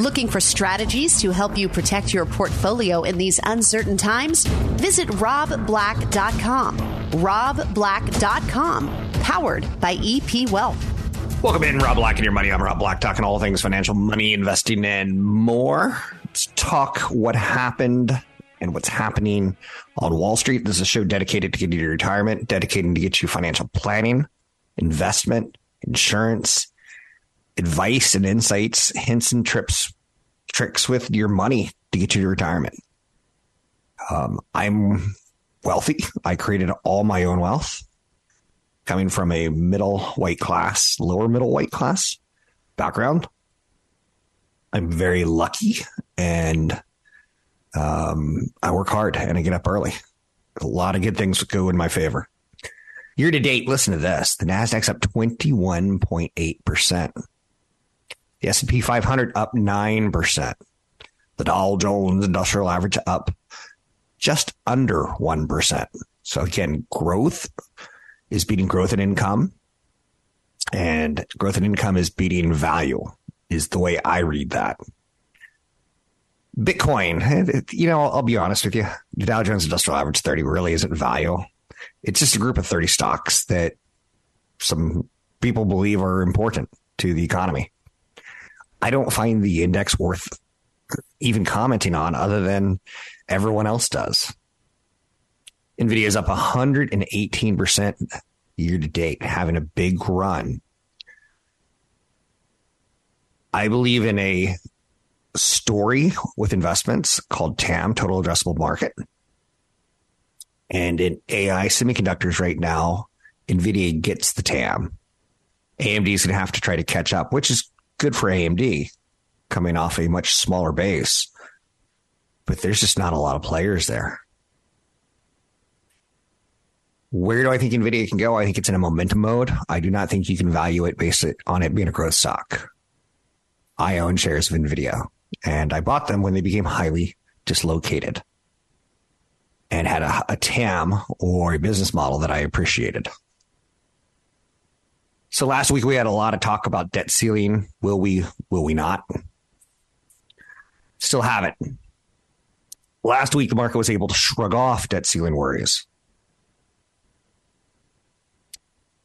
Looking for strategies to help you protect your portfolio in these uncertain times? Visit robblack.com. robblack.com, powered by EP Wealth. Welcome in, Rob Black and your money. I'm Rob Black, talking all things financial, money, investing, and more. Let's talk what happened and what's happening on Wall Street. This is a show dedicated to getting you to retirement, dedicated to get you financial planning, investment, insurance, advice and insights, hints and trips, tricks with your money to get you to retirement. Um, I'm wealthy. I created all my own wealth coming from a middle white class, lower middle white class background. I'm very lucky and um, I work hard and I get up early. A lot of good things go in my favor. Year to date, listen to this. The Nasdaq's up 21.8%. The S&P 500 up 9%. The Dow Jones Industrial Average up just under 1%. So again, growth is beating growth in income and growth in income is beating value is the way I read that. Bitcoin, you know, I'll be honest with you. The Dow Jones Industrial Average 30 really isn't value. It's just a group of 30 stocks that some people believe are important to the economy. I don't find the index worth even commenting on other than everyone else does. Nvidia is up 118% year to date, having a big run. I believe in a story with investments called TAM, Total Addressable Market. And in AI semiconductors right now, NVIDIA gets the TAM. AMD is going to have to try to catch up, which is good for AMD coming off a much smaller base. But there's just not a lot of players there. Where do I think NVIDIA can go? I think it's in a momentum mode. I do not think you can value it based on it being a growth stock. I own shares of NVIDIA and I bought them when they became highly dislocated and had a, a TAM or a business model that I appreciated. So last week we had a lot of talk about debt ceiling. Will we? Will we not? Still have it. Last week the market was able to shrug off debt ceiling worries.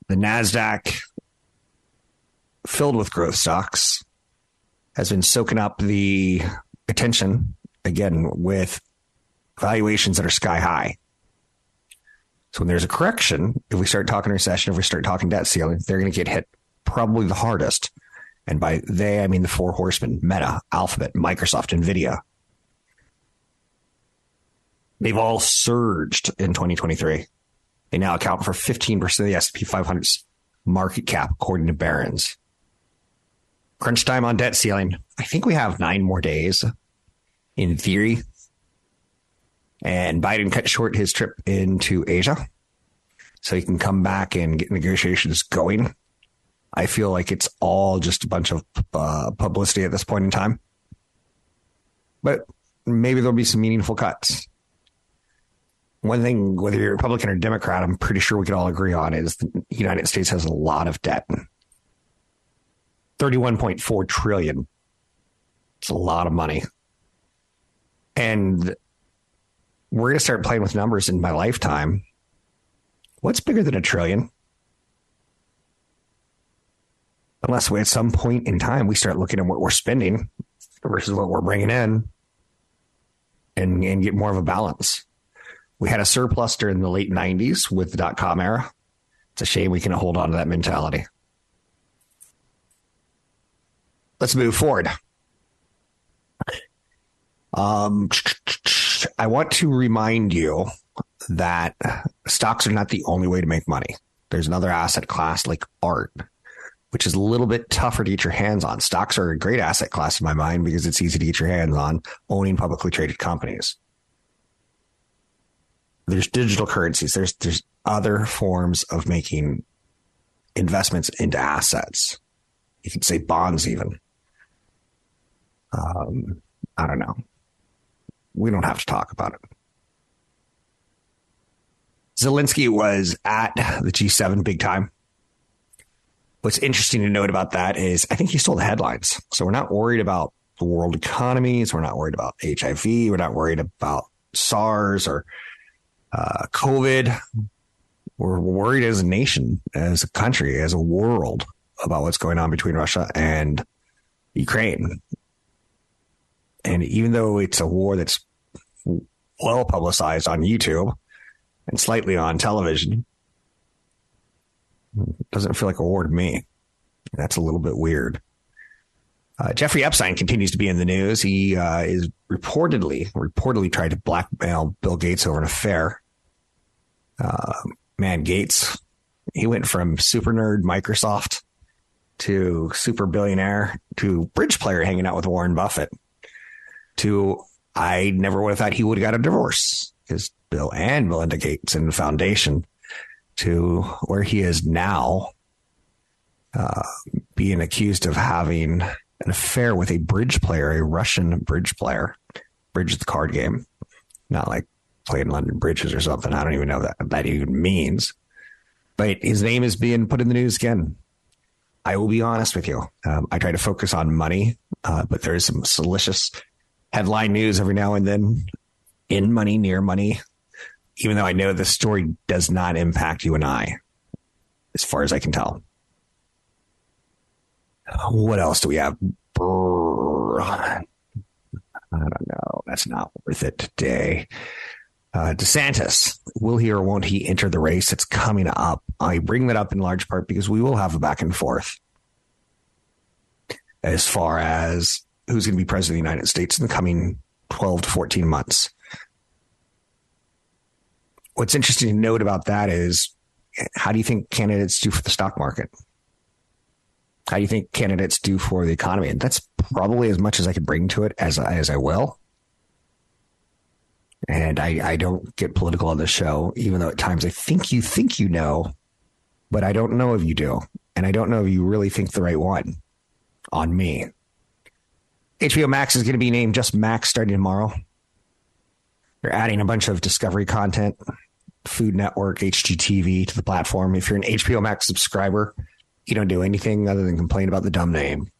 The Nasdaq, filled with growth stocks, has been soaking up the attention again with valuations that are sky high. So when there's a correction, if we start talking recession, if we start talking debt ceiling, they're going to get hit probably the hardest. And by they, I mean the four horsemen, Meta, Alphabet, Microsoft, Nvidia. They've all surged in 2023. They now account for 15% of the S&P 500's market cap, according to Barron's crunch time on debt ceiling. I think we have nine more days in theory. And Biden cut short his trip into Asia so he can come back and get negotiations going. I feel like it's all just a bunch of uh, publicity at this point in time. But maybe there'll be some meaningful cuts. One thing, whether you're Republican or Democrat, I'm pretty sure we can all agree on is the United States has a lot of debt. 31.4 trillion. It's a lot of money. And we're going to start playing with numbers in my lifetime. What's bigger than a trillion? Unless we, at some point in time, we start looking at what we're spending versus what we're bringing in and, and get more of a balance. We had a surplus during the late 90s with the dot com era. It's a shame we can hold on to that mentality. let's move forward. Um, I want to remind you that stocks are not the only way to make money. There's another asset class like art which is a little bit tougher to get your hands on. Stocks are a great asset class in my mind because it's easy to get your hands on owning publicly traded companies. There's digital currencies. There's there's other forms of making investments into assets. You can say bonds even. Um, I don't know. We don't have to talk about it. Zelensky was at the G7 big time. What's interesting to note about that is I think he stole the headlines. So we're not worried about the world economies. We're not worried about HIV. We're not worried about SARS or uh, COVID. We're worried as a nation, as a country, as a world about what's going on between Russia and Ukraine. And even though it's a war that's well publicized on YouTube and slightly on television, doesn't feel like a war to me. That's a little bit weird. Uh, Jeffrey Epstein continues to be in the news. He uh, is reportedly reportedly tried to blackmail Bill Gates over an affair. Uh, man, Gates, he went from super nerd Microsoft to super billionaire to bridge player hanging out with Warren Buffett to I never would have thought he would have got a divorce because Bill and Melinda Gates and the foundation to where he is now, uh, being accused of having an affair with a bridge player, a Russian bridge player. Bridge the card game, not like playing London bridges or something. I don't even know that that even means. But his name is being put in the news again. I will be honest with you. Um, I try to focus on money, uh, but there is some salacious headline news every now and then in money, near money, even though I know the story does not impact you and I, as far as I can tell. What else do we have? I don't know. That's not worth it today. Uh, DeSantis, will he or won't he enter the race? It's coming up. I bring that up in large part because we will have a back and forth as far as who's going to be president of the United States in the coming 12 to 14 months what's interesting to note about that is how do you think candidates do for the stock market? How do you think candidates do for the economy? And that's probably as much as I could bring to it as I, as I will. And I, I don't get political on this show, even though at times I think you think you know, but I don't know if you do. And I don't know if you really think the right one on me. HBO Max is going to be named just Max starting tomorrow. They're adding a bunch of Discovery content. Food Network, HGTV to the platform. If you're an HBO Max subscriber, you don't do anything other than complain about the dumb name.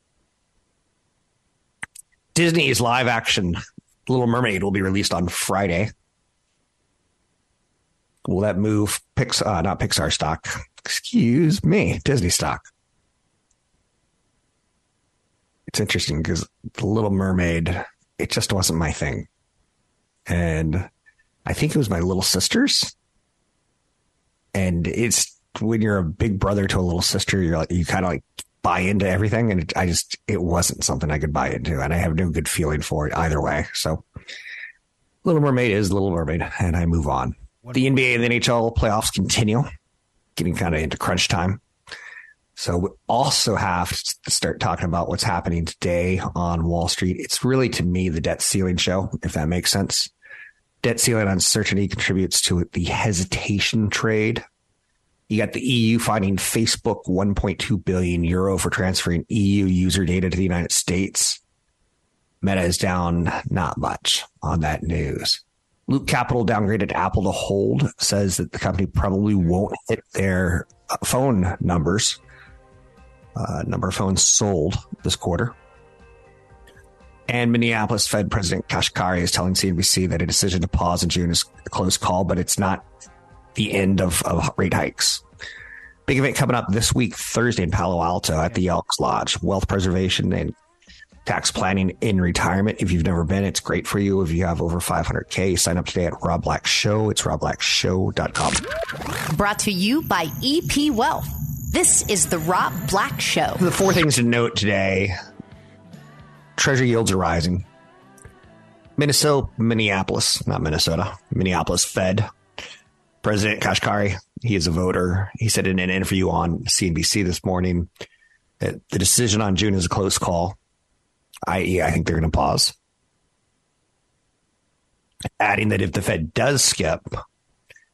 Disney's live action Little Mermaid will be released on Friday. Will that move Pixar, uh, not Pixar stock? Excuse me, Disney stock. It's interesting because The Little Mermaid, it just wasn't my thing. And I think it was my little sister's and it's when you're a big brother to a little sister, you're like, you kind of like buy into everything. And it, I just, it wasn't something I could buy into. And I have no good feeling for it either way. So Little Mermaid is Little Mermaid. And I move on. The NBA and the NHL playoffs continue, getting kind of into crunch time. So we also have to start talking about what's happening today on Wall Street. It's really to me the debt ceiling show, if that makes sense. Debt ceiling uncertainty contributes to the hesitation trade. You got the EU finding Facebook 1.2 billion euro for transferring EU user data to the United States. Meta is down not much on that news. Loop Capital downgraded Apple to hold, says that the company probably won't hit their phone numbers, uh, number of phones sold this quarter. And Minneapolis Fed President Kashkari is telling CNBC that a decision to pause in June is a close call, but it's not the end of, of rate hikes. Big event coming up this week, Thursday in Palo Alto at the Elks Lodge. Wealth preservation and tax planning in retirement. If you've never been, it's great for you. If you have over 500K, sign up today at Rob Black Show. It's robblackshow.com. Brought to you by EP Wealth. This is the Rob Black Show. The four things to note today Treasury yields are rising. Minnesota, Minneapolis, not Minnesota, Minneapolis Fed. President Kashkari, he is a voter. He said in an interview on CNBC this morning The decision on June is a close call, i.e., I think they're going to pause. Adding that if the Fed does skip,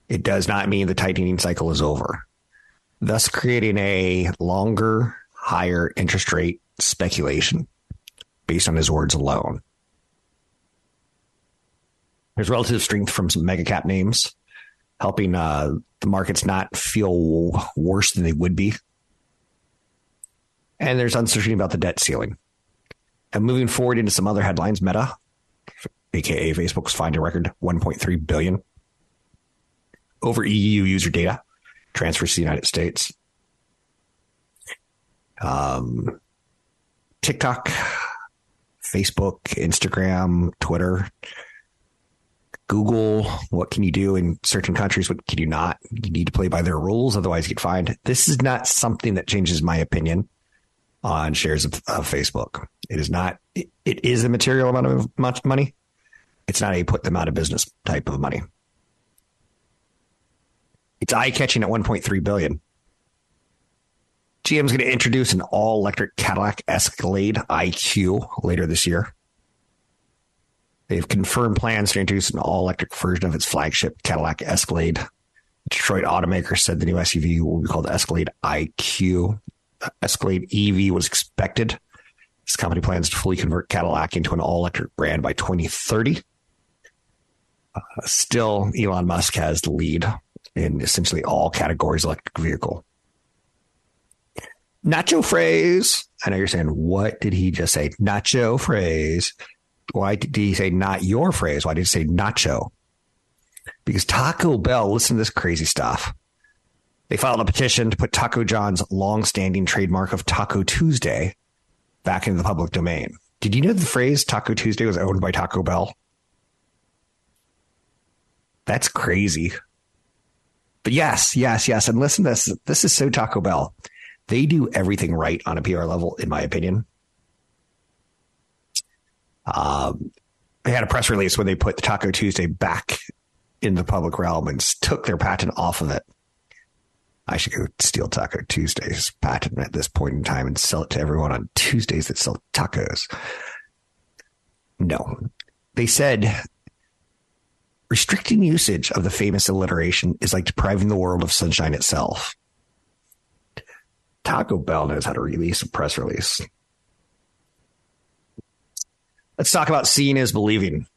it does not mean the tightening cycle is over, thus creating a longer, higher interest rate speculation based on his words alone. There's relative strength from some mega cap names, helping uh, the markets not feel worse than they would be. And there's uncertainty about the debt ceiling. And moving forward into some other headlines, Meta, aka Facebook's fined a record 1.3 billion over EU user data transfers to the United States. Um, TikTok, Facebook, Instagram, Twitter, Google, what can you do in certain countries? What can you not? You need to play by their rules, otherwise you get fined. This is not something that changes my opinion on shares of, of Facebook. It is not. It, it is a material amount of much money. It's not a put them out of business type of money. It's eye catching at 1.3 billion. GM's going to introduce an all electric Cadillac Escalade IQ later this year. They've confirmed plans to introduce an all electric version of its flagship Cadillac Escalade. Detroit automaker said the new SUV will be called Escalade IQ. Escalade EV was expected. This company plans to fully convert Cadillac into an all electric brand by 2030. Uh, still, Elon Musk has the lead in essentially all categories electric vehicle. Nacho phrase. I know you're saying, what did he just say? Nacho phrase why did he say not your phrase? Why did he say nacho? Because Taco Bell, listen to this crazy stuff. They filed a petition to put Taco John's long-standing trademark of Taco Tuesday back into the public domain. Did you know the phrase Taco Tuesday was owned by Taco Bell? That's crazy. But yes, yes, yes. And listen to this. This is so Taco Bell. They do everything right on a PR level, in my opinion. Um, they had a press release when they put Taco Tuesday back in the public realm and took their patent off of it. I should go steal Taco Tuesday's patent at this point in time and sell it to everyone on Tuesdays that sell tacos. No. They said restricting usage of the famous alliteration is like depriving the world of sunshine itself. Taco Bell knows how to release a press release. Let's talk about seeing is believing.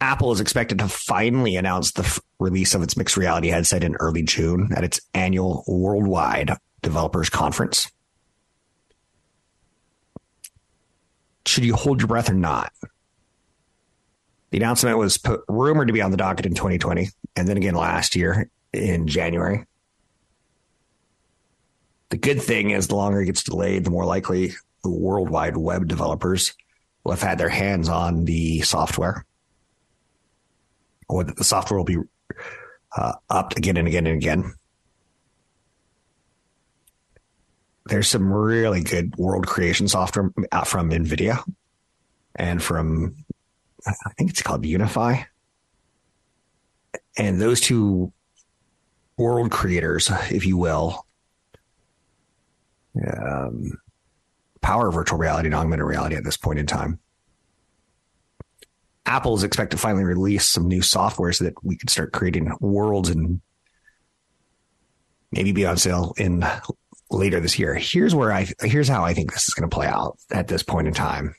Apple is expected to finally announce the f- release of its mixed reality headset in early June at its annual worldwide developers conference. Should you hold your breath or not? The announcement was rumored to be on the docket in 2020 and then again last year in January. The good thing is the longer it gets delayed, the more likely the worldwide web developers will have had their hands on the software, or that the software will be uh, upped again and again and again. There's some really good world creation software from NVIDIA and from, I think it's called Unity. And those two world creators, if you will, um, power virtual reality and augmented reality at this point in time. Apple is expected to finally release some new software so that we can start creating worlds and maybe be on sale in later this year. Here's where I here's how I think this is going to play out at this point in time.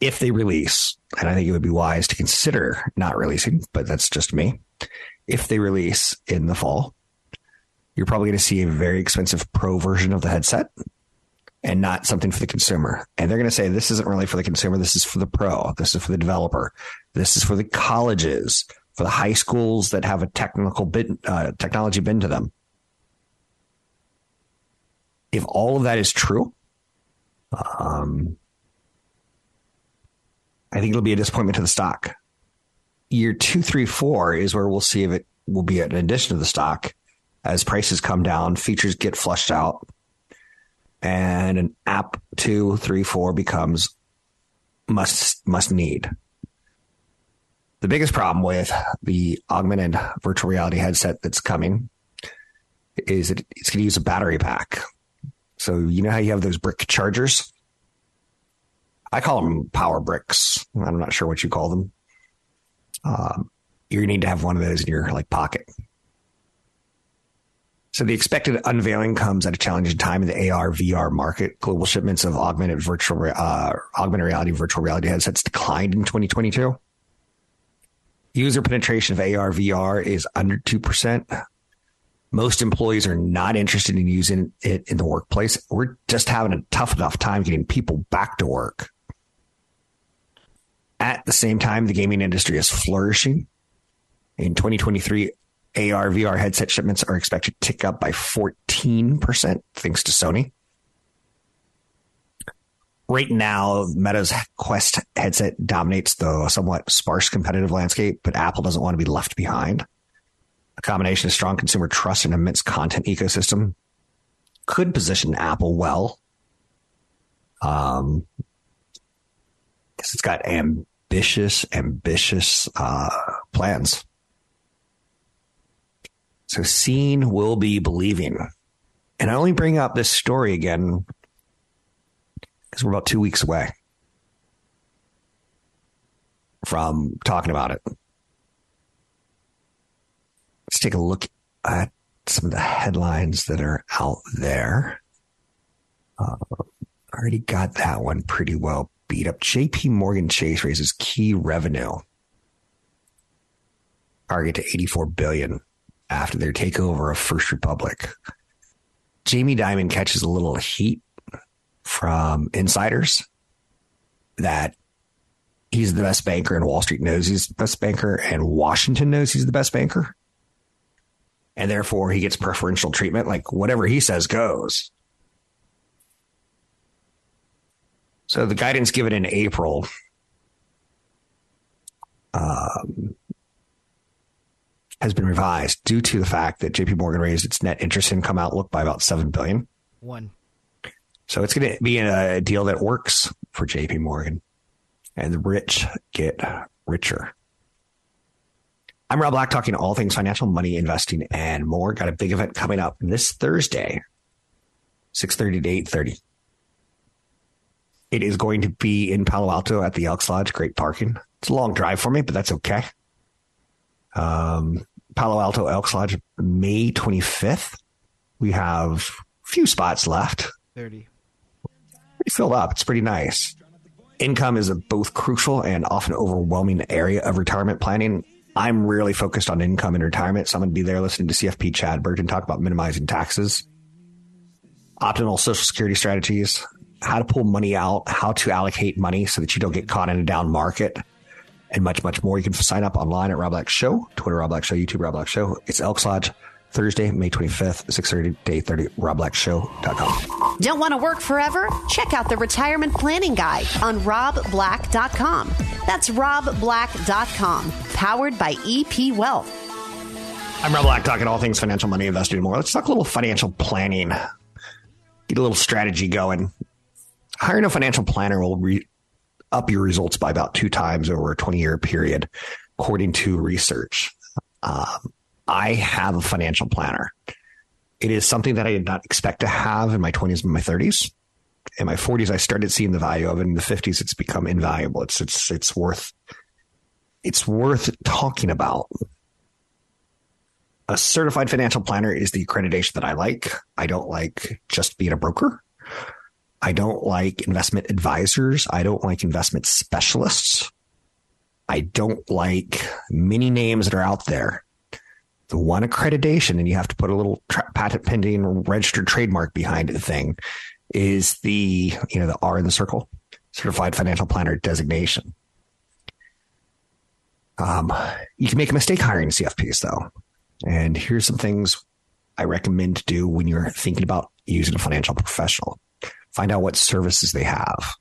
If they release, and I think it would be wise to consider not releasing, but that's just me. If they release in the fall, you're probably going to see a very expensive pro version of the headset and not something for the consumer. And they're going to say, this isn't really for the consumer. This is for the pro. This is for the developer. This is for the colleges, for the high schools that have a technical bit, uh, technology bent to them. If all of that is true, um, I think it'll be a disappointment to the stock. Year two, three, four is where we'll see if it will be an addition to the stock as prices come down, features get flushed out, and an app two, three, four becomes must must need. The biggest problem with the augmented virtual reality headset that's coming is that it's going to use a battery pack. So you know how you have those brick chargers? I call them power bricks. I'm not sure what you call them. Um, you need to have one of those in your like pocket. So the expected unveiling comes at a challenging time in the AR VR market. Global shipments of augmented virtual uh, augmented reality virtual reality headsets declined in 2022. User penetration of AR VR is under 2%. Most employees are not interested in using it in the workplace. We're just having a tough enough time getting people back to work. At the same time, the gaming industry is flourishing. In 2023, AR VR headset shipments are expected to tick up by 14%, thanks to Sony. Right now, Meta's Quest headset dominates the somewhat sparse competitive landscape, but Apple doesn't want to be left behind. A combination of strong consumer trust and immense content ecosystem could position Apple well. Um, it's got ambitious, ambitious uh, plans. So seeing will be believing. And I only bring up this story again because we're about two weeks away from talking about it. Let's take a look at some of the headlines that are out there. Uh, already got that one pretty well beat up. JP Morgan Chase raises key revenue target to 84 billion after their takeover of First Republic. Jamie Dimon catches a little heat from insiders that he's the best banker and Wall Street knows he's the best banker and Washington knows he's the best banker. And therefore he gets preferential treatment. Like whatever he says goes. So the guidance given in April um, has been revised due to the fact that JP Morgan raised its net interest income outlook by about 7 billion. One. So it's going to be a deal that works for JP Morgan and the rich get richer. I'm Rob Black talking all things financial, money, investing, and more. Got a big event coming up this Thursday, 6.30 to 8.30. It is going to be in Palo Alto at the Elks Lodge. Great parking. It's a long drive for me, but that's okay. Um, Palo Alto Elks Lodge, May 25th. We have a few spots left. 30. Pretty filled up. It's pretty nice. Income is a both crucial and often overwhelming area of retirement planning. I'm really focused on income and retirement, so I'm going to be there listening to CFP Chad Burton talk about minimizing taxes, optimal social security strategies, how to pull money out, how to allocate money so that you don't get caught in a down market and much, much more. You can sign up online at Rob Black Show, Twitter Rob Black Show, YouTube Rob Black Show. It's Elks Lodge, Thursday, May 25th, 6.30 to 8.30, robblackshow.com. Don't want to work forever? Check out the Retirement Planning Guide on robblack.com. That's robblack.com, powered by EP Wealth. I'm Rob Black, talking all things financial, money, investing, and more. Let's talk a little financial planning. Get a little strategy going. Hiring a financial planner will re- up your results by about two times over a 20 year period, according to research. Um, I have a financial planner. It is something that I did not expect to have in my 20s and my 30s. In my 40s, I started seeing the value of it. In the 50s, it's become invaluable. It's it's it's worth it's worth talking about. A certified financial planner is the accreditation that I like. I don't like just being a broker. I don't like investment advisors. I don't like investment specialists. I don't like many names that are out there. The one accreditation, and you have to put a little tra- patent pending registered trademark behind the thing, is the you know the R in the circle, certified financial planner designation. Um, you can make a mistake hiring CFPs though, and here's some things I recommend to do when you're thinking about using a financial professional find out what services they have.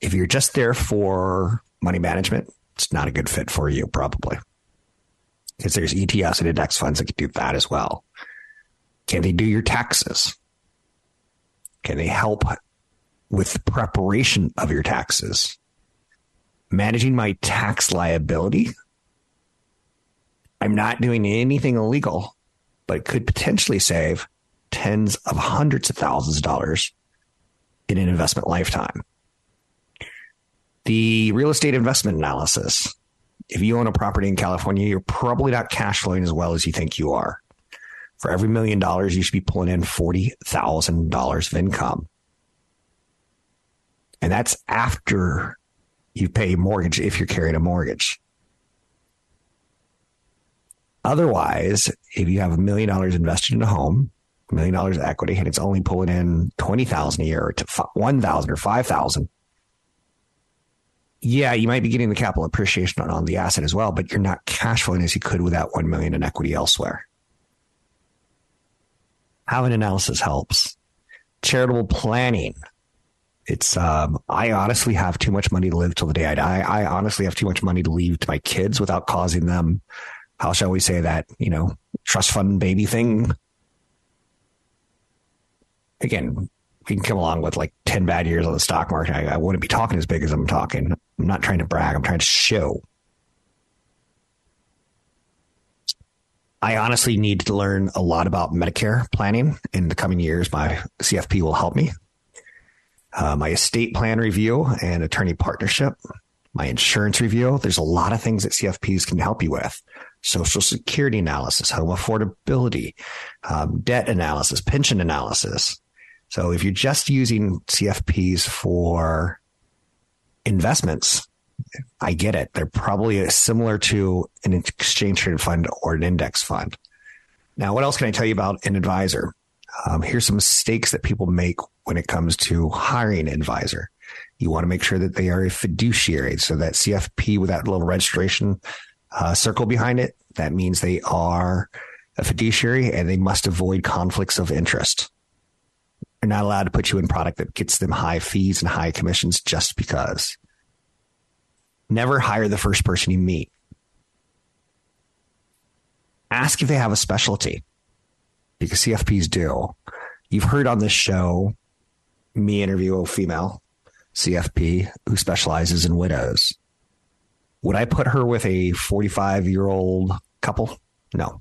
If you're just there for money management, it's not a good fit for you, probably. Because there's ETFs and index funds that can do that as well. Can they do your taxes? Can they help with the preparation of your taxes? Managing my tax liability. I'm not doing anything illegal, but it could potentially save tens of hundreds of thousands of dollars in an investment lifetime. The real estate investment analysis. If you own a property in California, you're probably not cash flowing as well as you think you are. For every million dollars, you should be pulling in $40,000 of income. And that's after you pay mortgage if you're carrying a mortgage. Otherwise, if you have a million dollars invested in a home, million dollars of equity, and it's only pulling in twenty thousand a year, or to one thousand or five thousand, yeah, you might be getting the capital appreciation on, on the asset as well, but you're not cash flowing as you could without that one million in equity elsewhere. Having analysis helps. Charitable planning. It's um, I honestly have too much money to live till the day I die. I honestly have too much money to leave to my kids without causing them how shall we say that, you know, trust fund baby thing. Again, we can come along with like 10 bad years on the stock market. I, I wouldn't be talking as big as I'm talking. I'm not trying to brag. I'm trying to show. I honestly need to learn a lot about Medicare planning in the coming years. My CFP will help me. Uh, my estate plan review and attorney partnership, my insurance review. There's a lot of things that CFPs can help you with. Social security analysis, home affordability, um, debt analysis, pension analysis. So if you're just using CFPs for investments, I get it. They're probably similar to an exchange traded fund or an index fund. Now, what else can I tell you about an advisor? Um, here's some mistakes that people make when it comes to hiring an advisor. You want to make sure that they are a fiduciary. So that CFP with that little registration uh, circle behind it, that means they are a fiduciary and they must avoid conflicts of interest. They're not allowed to put you in product that gets them high fees and high commissions just because. Never hire the first person you meet. Ask if they have a specialty because CFPs do. You've heard on this show me interview a female CFP who specializes in widows. Would I put her with a 45 year old couple? No.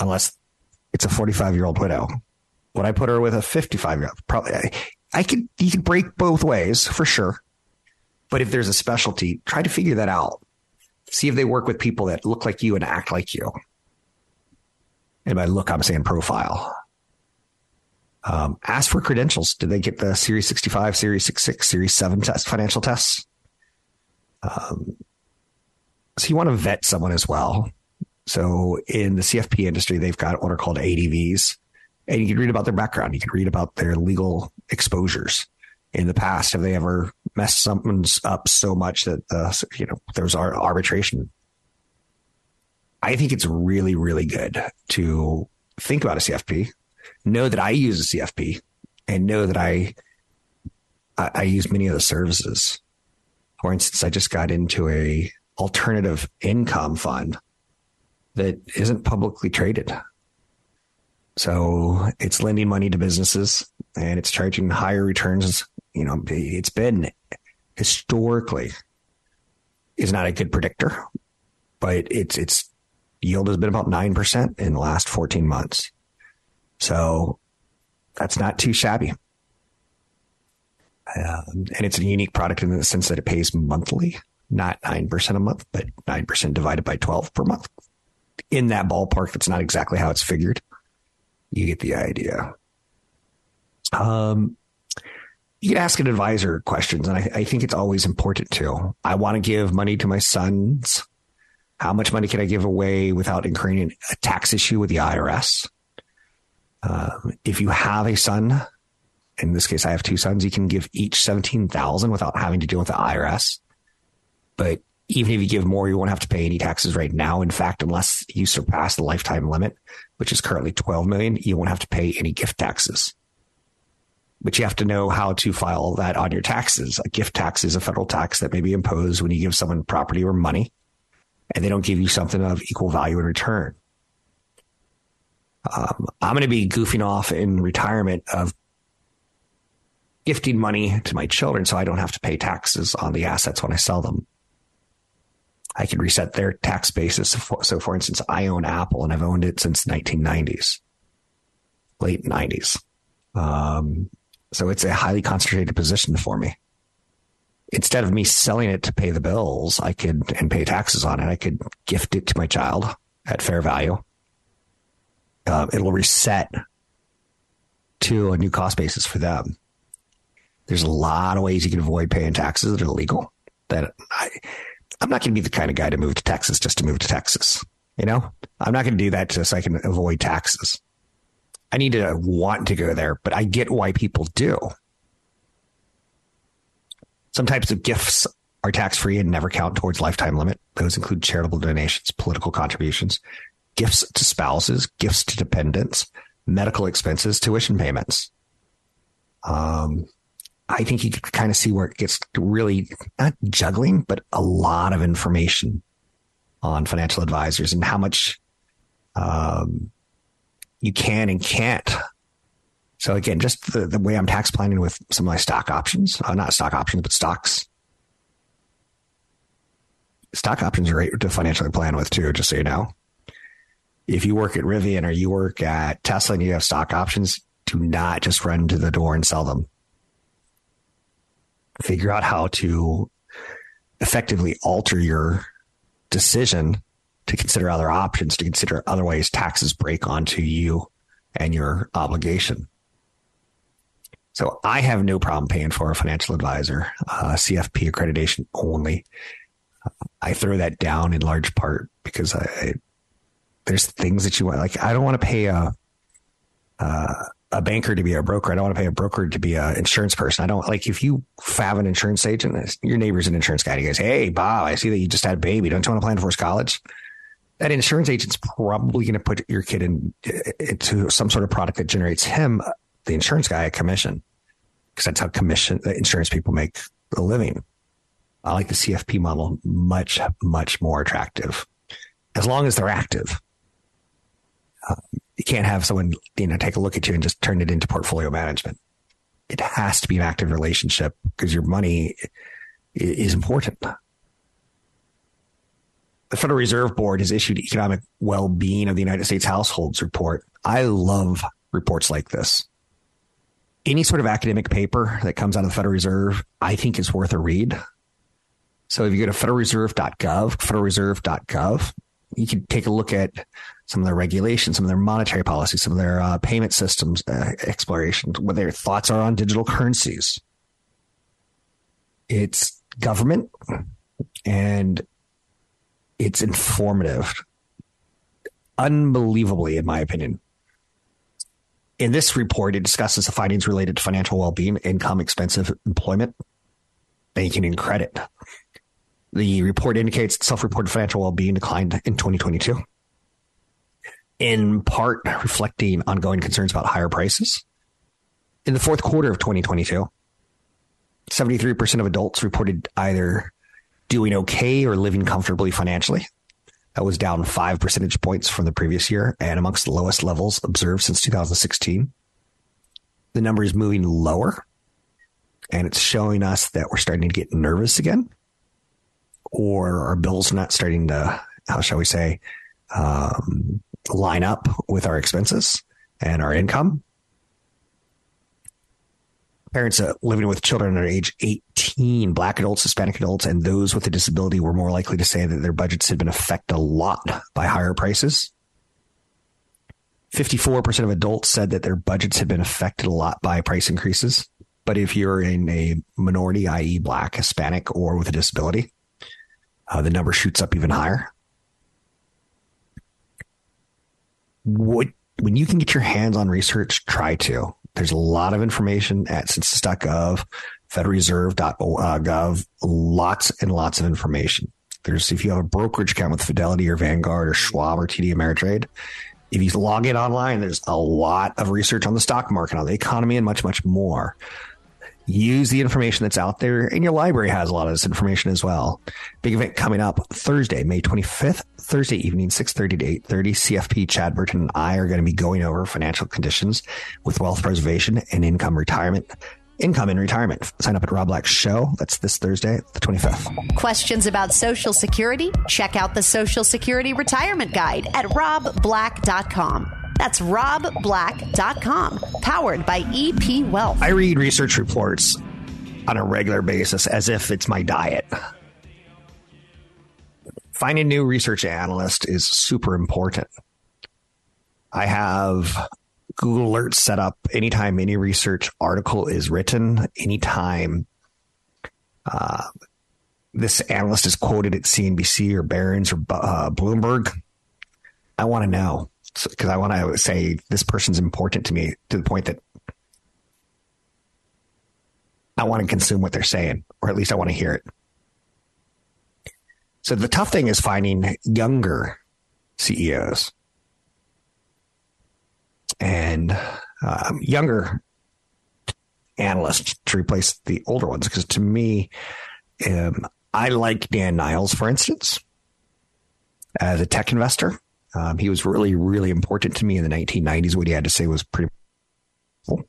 Unless it's a 45 year old widow. Would I put her with a 55 year old? Probably. I, I could, you could break both ways for sure. But if there's a specialty, try to figure that out. See if they work with people that look like you and act like you. And by look, I'm saying profile. Um, ask for credentials. Did they get the Series 65, Series 66, Series 7 test, financial tests? Um, so you want to vet someone as well. So in the CFP industry, they've got what are called ADVs, and you can read about their background. You can read about their legal exposures in the past. Have they ever messed something up so much that the you know there was arbitration? I think it's really really good to think about a CFP, know that I use a CFP, and know that I I, I use many of the services for instance, I just got into a alternative income fund that isn't publicly traded. So it's lending money to businesses and it's charging higher returns. You know, it's been historically is not a good predictor, but it's it's yield has been about nine percent in the last 14 months. So that's not too shabby. Um, and it's a unique product in the sense that it pays monthly, not 9% a month, but 9% divided by 12 per month. In that ballpark, that's not exactly how it's figured. You get the idea. Um, you can ask an advisor questions, and I, I think it's always important to. I want to give money to my sons. How much money can I give away without incurring a tax issue with the IRS? Um, if you have a son in this case, I have two sons. You can give each 17,000 without having to deal with the IRS. But even if you give more, you won't have to pay any taxes right now. In fact, unless you surpass the lifetime limit, which is currently 12 million, you won't have to pay any gift taxes. But you have to know how to file that on your taxes. A gift tax is a federal tax that may be imposed when you give someone property or money and they don't give you something of equal value in return. Um, I'm going to be goofing off in retirement of gifting money to my children so I don't have to pay taxes on the assets when I sell them. I can reset their tax basis. So, for instance, I own Apple and I've owned it since the 1990s. late 90s. Um, so it's a highly concentrated position for me. Instead of me selling it to pay the bills, I could and pay taxes on it. I could gift it to my child at fair value. Uh, it'll reset to a new cost basis for them. There's a lot of ways you can avoid paying taxes that are illegal. That I, I'm not going to be the kind of guy to move to Texas just to move to Texas. You know, I'm not going to do that just so I can avoid taxes. I need to want to go there, but I get why people do. Some types of gifts are tax free and never count towards lifetime limit. Those include charitable donations, political contributions, gifts to spouses, gifts to dependents, medical expenses, tuition payments. Um, I think you can kind of see where it gets really not juggling, but a lot of information on financial advisors and how much um, you can and can't. So again, just the, the way I'm tax planning with some of my stock options, uh, not stock options, but stocks. Stock options are great to financially plan with too, just so you know. If you work at Rivian or you work at Tesla and you have stock options, do not just run to the door and sell them. Figure out how to effectively alter your decision to consider other options, to consider other ways taxes break onto you and your obligation. So I have no problem paying for a financial advisor, uh, CFP accreditation only. I throw that down in large part because I, there's things that you want. Like I don't want to pay a, uh, a banker to be a broker. I don't want to pay a broker to be an insurance person. I don't like if you have an insurance agent, uh, your neighbor's an insurance guy. He goes, Hey, Bob, I see that you just had a baby. Don't you want to plan for college? That insurance agent's probably going to put your kid in uh, into some sort of product that generates him, uh, the insurance guy, a commission because that's how commission insurance people make a living. I like the CFP model much, much more attractive as long as they're active. Uh, you can't have someone, you know, take a look at you and just turn it into portfolio management. It has to be an active relationship because your money is important. The Federal Reserve Board has issued economic well-being of the United States households report. I love reports like this. Any sort of academic paper that comes out of the Federal Reserve, I think is worth a read. So if you go to federalreserve.gov, federalreserve.gov, you can take a look at some of their regulations, some of their monetary policies, some of their uh, payment systems uh, explorations, what their thoughts are on digital currencies. It's government and it's informative. Unbelievably, in my opinion. In this report, it discusses the findings related to financial well being, income, expensive employment, banking, and credit. The report indicates self reported financial well being declined in 2022, in part reflecting ongoing concerns about higher prices. In the fourth quarter of 2022, 73% of adults reported either doing okay or living comfortably financially. That was down five percentage points from the previous year and amongst the lowest levels observed since 2016. The number is moving lower and it's showing us that we're starting to get nervous again or our bills not starting to, how shall we say, um, line up with our expenses and our income. Parents uh, living with children under age 18, black adults, Hispanic adults, and those with a disability were more likely to say that their budgets had been affected a lot by higher prices. 54% of adults said that their budgets had been affected a lot by price increases. But if you're in a minority, i.e., black, Hispanic, or with a disability, uh, the number shoots up even higher. What, when you can get your hands on research, try to. There's a lot of information at census.gov, federalreserve.gov, uh, lots and lots of information. There's, if you have a brokerage account with Fidelity or Vanguard or Schwab or TD Ameritrade, if you log in online, there's a lot of research on the stock market, on the economy, and much, much more use the information that's out there and your library has a lot of this information as well. Big event coming up thursday may 25th thursday evening 6.30 to 8.30 cfp chad burton and i are going to be going over financial conditions with wealth preservation and income retirement income in retirement. Sign up at rob black show. That's this thursday the 25th questions about social security? Check out the social security retirement guide at robblack.com That's robblack.com, powered by EP Wealth. I read research reports on a regular basis as if it's my diet. Finding new research analyst is super important. I have Google Alerts set up anytime any research article is written, anytime uh, this analyst is quoted at CNBC or Barron's or uh, Bloomberg. I want to know because I want to say this person's important to me to the point that I want to consume what they're saying, or at least I want to hear it. So the tough thing is finding younger CEOs and um, younger analysts to replace the older ones. Because to me, um, I like Dan Niles, for instance, as a tech investor. Um, he was really, really important to me in the 1990s. What he had to say was pretty cool.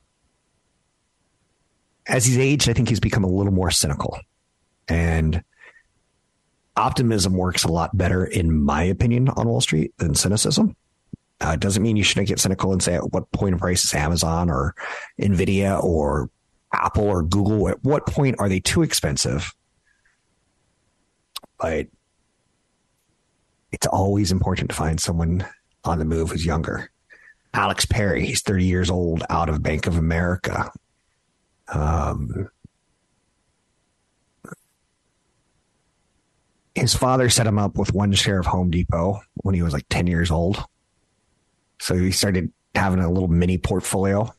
As he's aged, I think he's become a little more cynical. And optimism works a lot better, in my opinion, on Wall Street than cynicism. Uh, doesn't mean you shouldn't get cynical and say at what point of price is Amazon or Nvidia or Apple or Google? At what point are they too expensive? But it's always important to find someone on the move who's younger. Alex Perry, he's 30 years old out of Bank of America. Um, his father set him up with one share of Home Depot when he was like 10 years old. So he started having a little mini portfolio.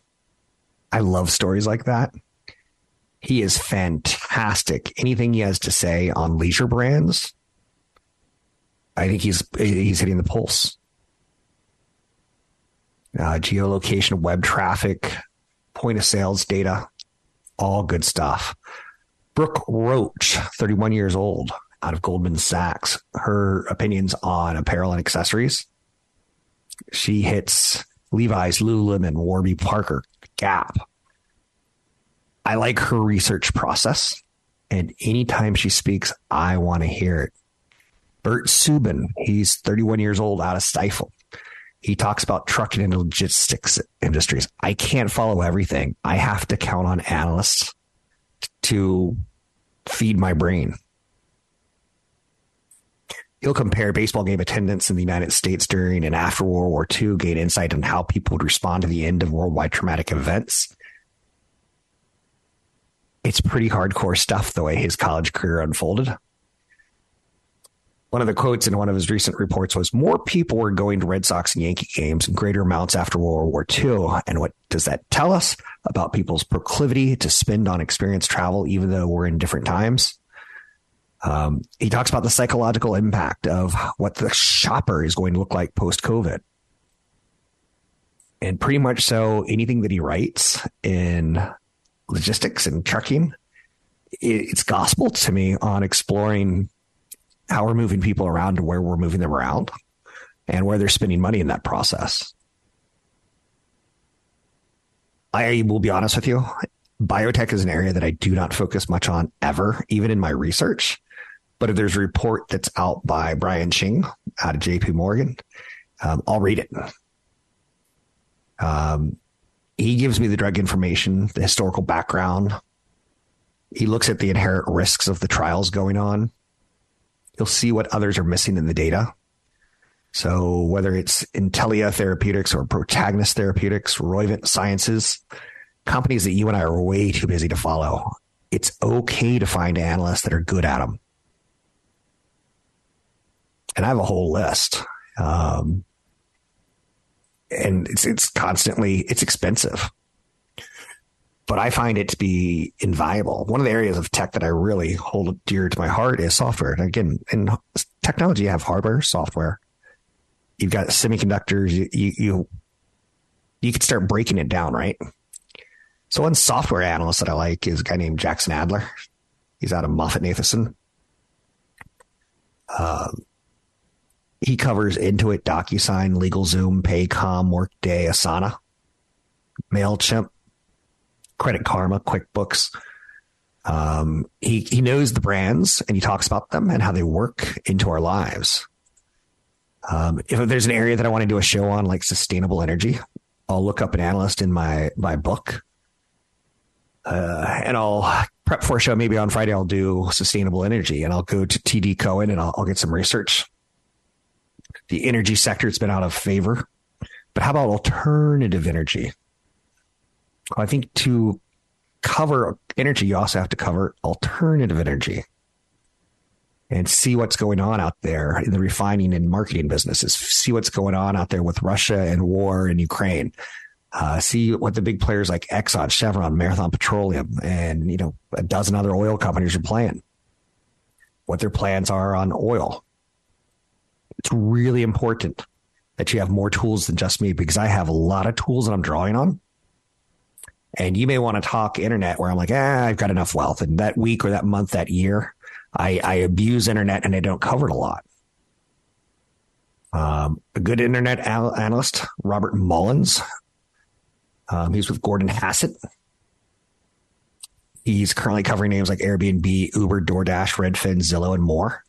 I love stories like that. He is fantastic. Anything he has to say on leisure brands, I think he's he's hitting the pulse. Uh, geolocation, web traffic, point of sales data, all good stuff. Brooke Roach, 31 years old, out of Goldman Sachs. Her opinions on apparel and accessories. She hits Levi's, Lululemon, Warby Parker, Gap. I like her research process. And anytime she speaks, I want to hear it. Bert Subin, he's 31 years old out of Stifel. He talks about trucking and logistics industries. I can't follow everything. I have to count on analysts to feed my brain. He'll compare baseball game attendance in the United States during and after World War II, gain insight on how people would respond to the end of worldwide traumatic events. It's pretty hardcore stuff the way his college career unfolded. One of the quotes in one of his recent reports was More people were going to Red Sox and Yankee games in greater amounts after World War II. And what does that tell us about people's proclivity to spend on experience travel, even though we're in different times? Um, he talks about the psychological impact of what the shopper is going to look like post COVID. And pretty much so, anything that he writes in logistics and trucking, it's gospel to me on exploring how we're moving people around to where we're moving them around and where they're spending money in that process. I will be honest with you. Biotech is an area that I do not focus much on ever, even in my research. But if there's a report that's out by Brian Cheng out of JP Morgan, um, I'll read it. Um, he gives me the drug information, the historical background. He looks at the inherent risks of the trials going on. You'll see what others are missing in the data. So whether it's Intellia Therapeutics or Protagonist Therapeutics, Roivant Sciences, companies that you and I are way too busy to follow, it's okay to find analysts that are good at them and I have a whole list. Um, and it's it's constantly it's expensive, but I find it to be invaluable. One of the areas of tech that I really hold dear to my heart is software. And again, in technology, you have hardware, software. You've got semiconductors. You you you, can start breaking it down, right? So one software analyst that I like is a guy named Jackson Ader. He's out of MoffettNathanson. Um, he covers Intuit, DocuSign, LegalZoom, Paycom, Workday, Asana, MailChimp, Credit Karma, QuickBooks. Um, he, he knows the brands and he talks about them and how they work into our lives. Um, if there's an area that I want to do a show on, like sustainable energy, I'll look up an analyst in my my book, uh, and I'll prep for a show. Maybe on Friday I'll do sustainable energy, and I'll go to TD Cowen and I'll, I'll get some research. The energy sector has been out of favor, but how about alternative energy? I think to cover energy, you also have to cover alternative energy and see what's going on out there in the refining and marketing businesses. See what's going on out there with Russia and war in Ukraine. Uh, see what the big players like Exxon, Chevron, Marathon Petroleum, and you know a dozen other oil companies are playing. What their plans are on oil. It's really important that you have more tools than just me because I have a lot of tools that I'm drawing on. And you may want to talk internet where I'm like, ah, I've got enough wealth. And that week or that month, that year, I, I abuse internet and I don't cover it a lot. Um, a good internet al- analyst, Robert Mollins. Um, he's with Gordon Haskett. He's currently covering names like Airbnb, Uber, DoorDash, Redfin, Zillow, and more.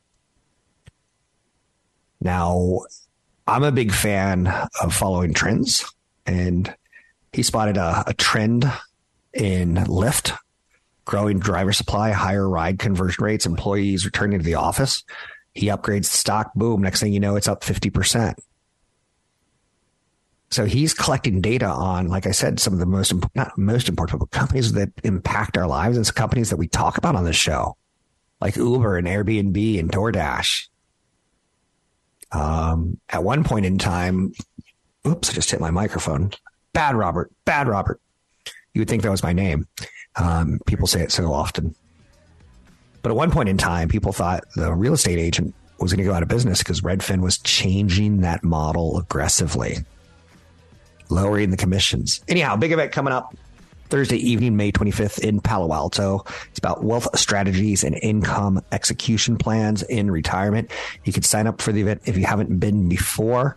Now, I'm a big fan of following trends, and he spotted a, a trend in Lyft growing driver supply, higher ride conversion rates, employees returning to the office. He upgrades the stock. Boom. Next thing you know, it's up 50%. So he's collecting data on, like I said, some of the most, not most important, but companies that impact our lives and companies that we talk about on this show, like Uber and Airbnb and DoorDash. Um, at one point in time, oops, I just hit my microphone. Bad Robert, bad Robert. You would think that was my name. Um, people say it so often. But at one point in time, people thought the real estate agent was going to go out of business because Redfin was changing that model aggressively, lowering the commissions. Anyhow, big event coming up Thursday evening, May 25th in Palo Alto. It's about wealth strategies and income execution plans in retirement. You can sign up for the event if you haven't been before.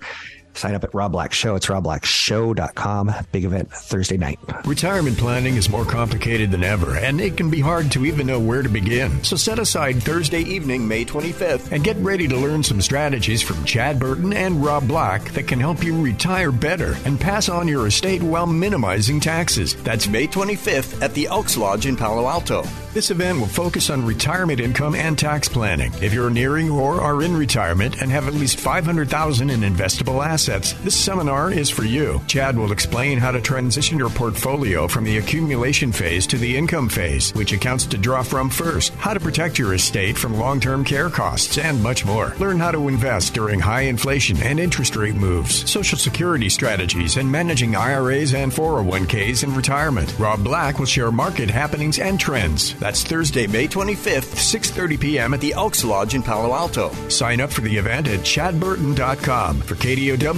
Sign up at Rob Black Show. It's robblackshow.com. Big event Thursday night. Retirement planning is more complicated than ever, and it can be hard to even know where to begin. So set aside Thursday evening, May 25th, and get ready to learn some strategies from Chad Burton and Rob Black that can help you retire better and pass on your estate while minimizing taxes. That's May 25th at the Elks Lodge in Palo Alto. This event will focus on retirement income and tax planning. If you're nearing or are in retirement and have at least 500,000 in investable assets, this seminar is for you. Chad will explain how to transition your portfolio from the accumulation phase to the income phase, which accounts to draw from first, how to protect your estate from long-term care costs, and much more. Learn how to invest during high inflation and interest rate moves, social security strategies, and managing IRAs and 401ks in retirement. Rob Black will share market happenings and trends. That's Thursday, May 25th, 6.30 p.m. at the Elks Lodge in Palo Alto. Sign up for the event at chadburton.com. For KDOW